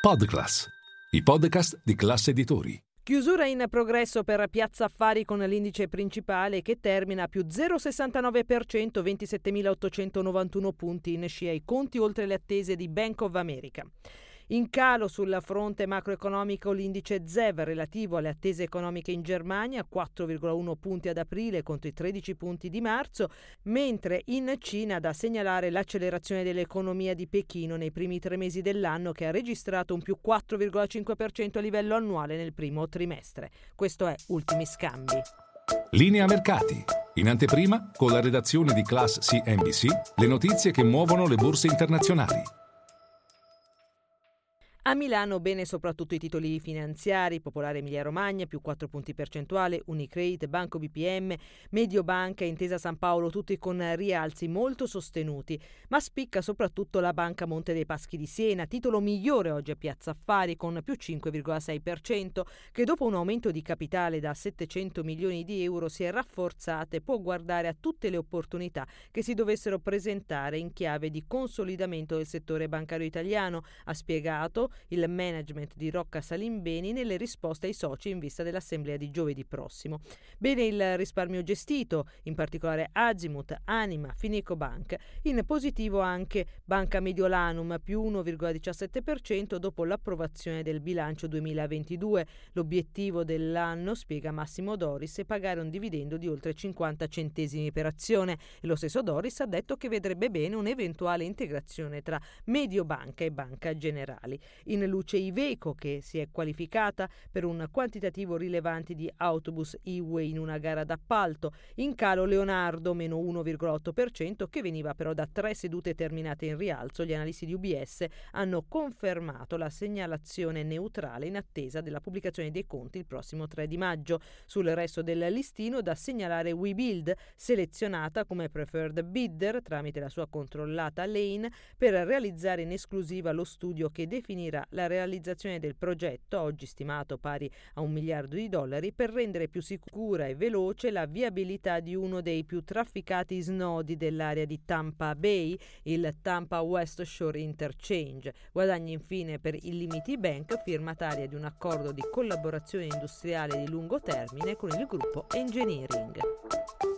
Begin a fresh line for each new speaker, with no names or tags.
Podclass, i podcast di classe editori.
Chiusura in progresso per Piazza Affari con l'indice principale che termina a più 0,69%, 27.891 punti in scia ai conti oltre le attese di Bank of America. In calo sul fronte macroeconomico l'indice ZEV relativo alle attese economiche in Germania, 4,1 punti ad aprile contro i 13 punti di marzo, mentre in Cina da segnalare l'accelerazione dell'economia di Pechino nei primi tre mesi dell'anno che ha registrato un più 4,5% a livello annuale nel primo trimestre. Questo è Ultimi Scambi.
Linea Mercati. In anteprima, con la redazione di Class CNBC, le notizie che muovono le borse internazionali.
A Milano bene soprattutto i titoli finanziari, Popolare Emilia Romagna più 4 punti percentuali, Unicredit, Banco BPM, Mediobanca e Intesa San Paolo tutti con rialzi molto sostenuti, ma spicca soprattutto la Banca Monte dei Paschi di Siena, titolo migliore oggi a Piazza Affari con più 5,6%, che dopo un aumento di capitale da 700 milioni di euro si è rafforzata e può guardare a tutte le opportunità che si dovessero presentare in chiave di consolidamento del settore bancario italiano, ha spiegato il management di Rocca Salimbeni nelle risposte ai soci in vista dell'assemblea di giovedì prossimo. Bene il risparmio gestito, in particolare Azimut, Anima, Fineco Bank. In positivo anche Banca Mediolanum più 1,17% dopo l'approvazione del bilancio 2022. L'obiettivo dell'anno, spiega Massimo Doris, è pagare un dividendo di oltre 50 centesimi per azione e lo stesso Doris ha detto che vedrebbe bene un'eventuale integrazione tra Mediobanca e Banca Generali in luce Iveco che si è qualificata per un quantitativo rilevante di autobus E-Way in una gara d'appalto, in calo Leonardo meno 1,8% che veniva però da tre sedute terminate in rialzo. Gli analisti di UBS hanno confermato la segnalazione neutrale in attesa della pubblicazione dei conti il prossimo 3 di maggio. Sul resto del listino da segnalare WeBuild, selezionata come preferred bidder tramite la sua controllata Lane per realizzare in esclusiva lo studio che definirà la realizzazione del progetto, oggi stimato pari a un miliardo di dollari, per rendere più sicura e veloce la viabilità di uno dei più trafficati snodi dell'area di Tampa Bay, il Tampa West Shore Interchange. Guadagna infine per Illimiti Bank, firmataria di un accordo di collaborazione industriale di lungo termine con il gruppo Engineering.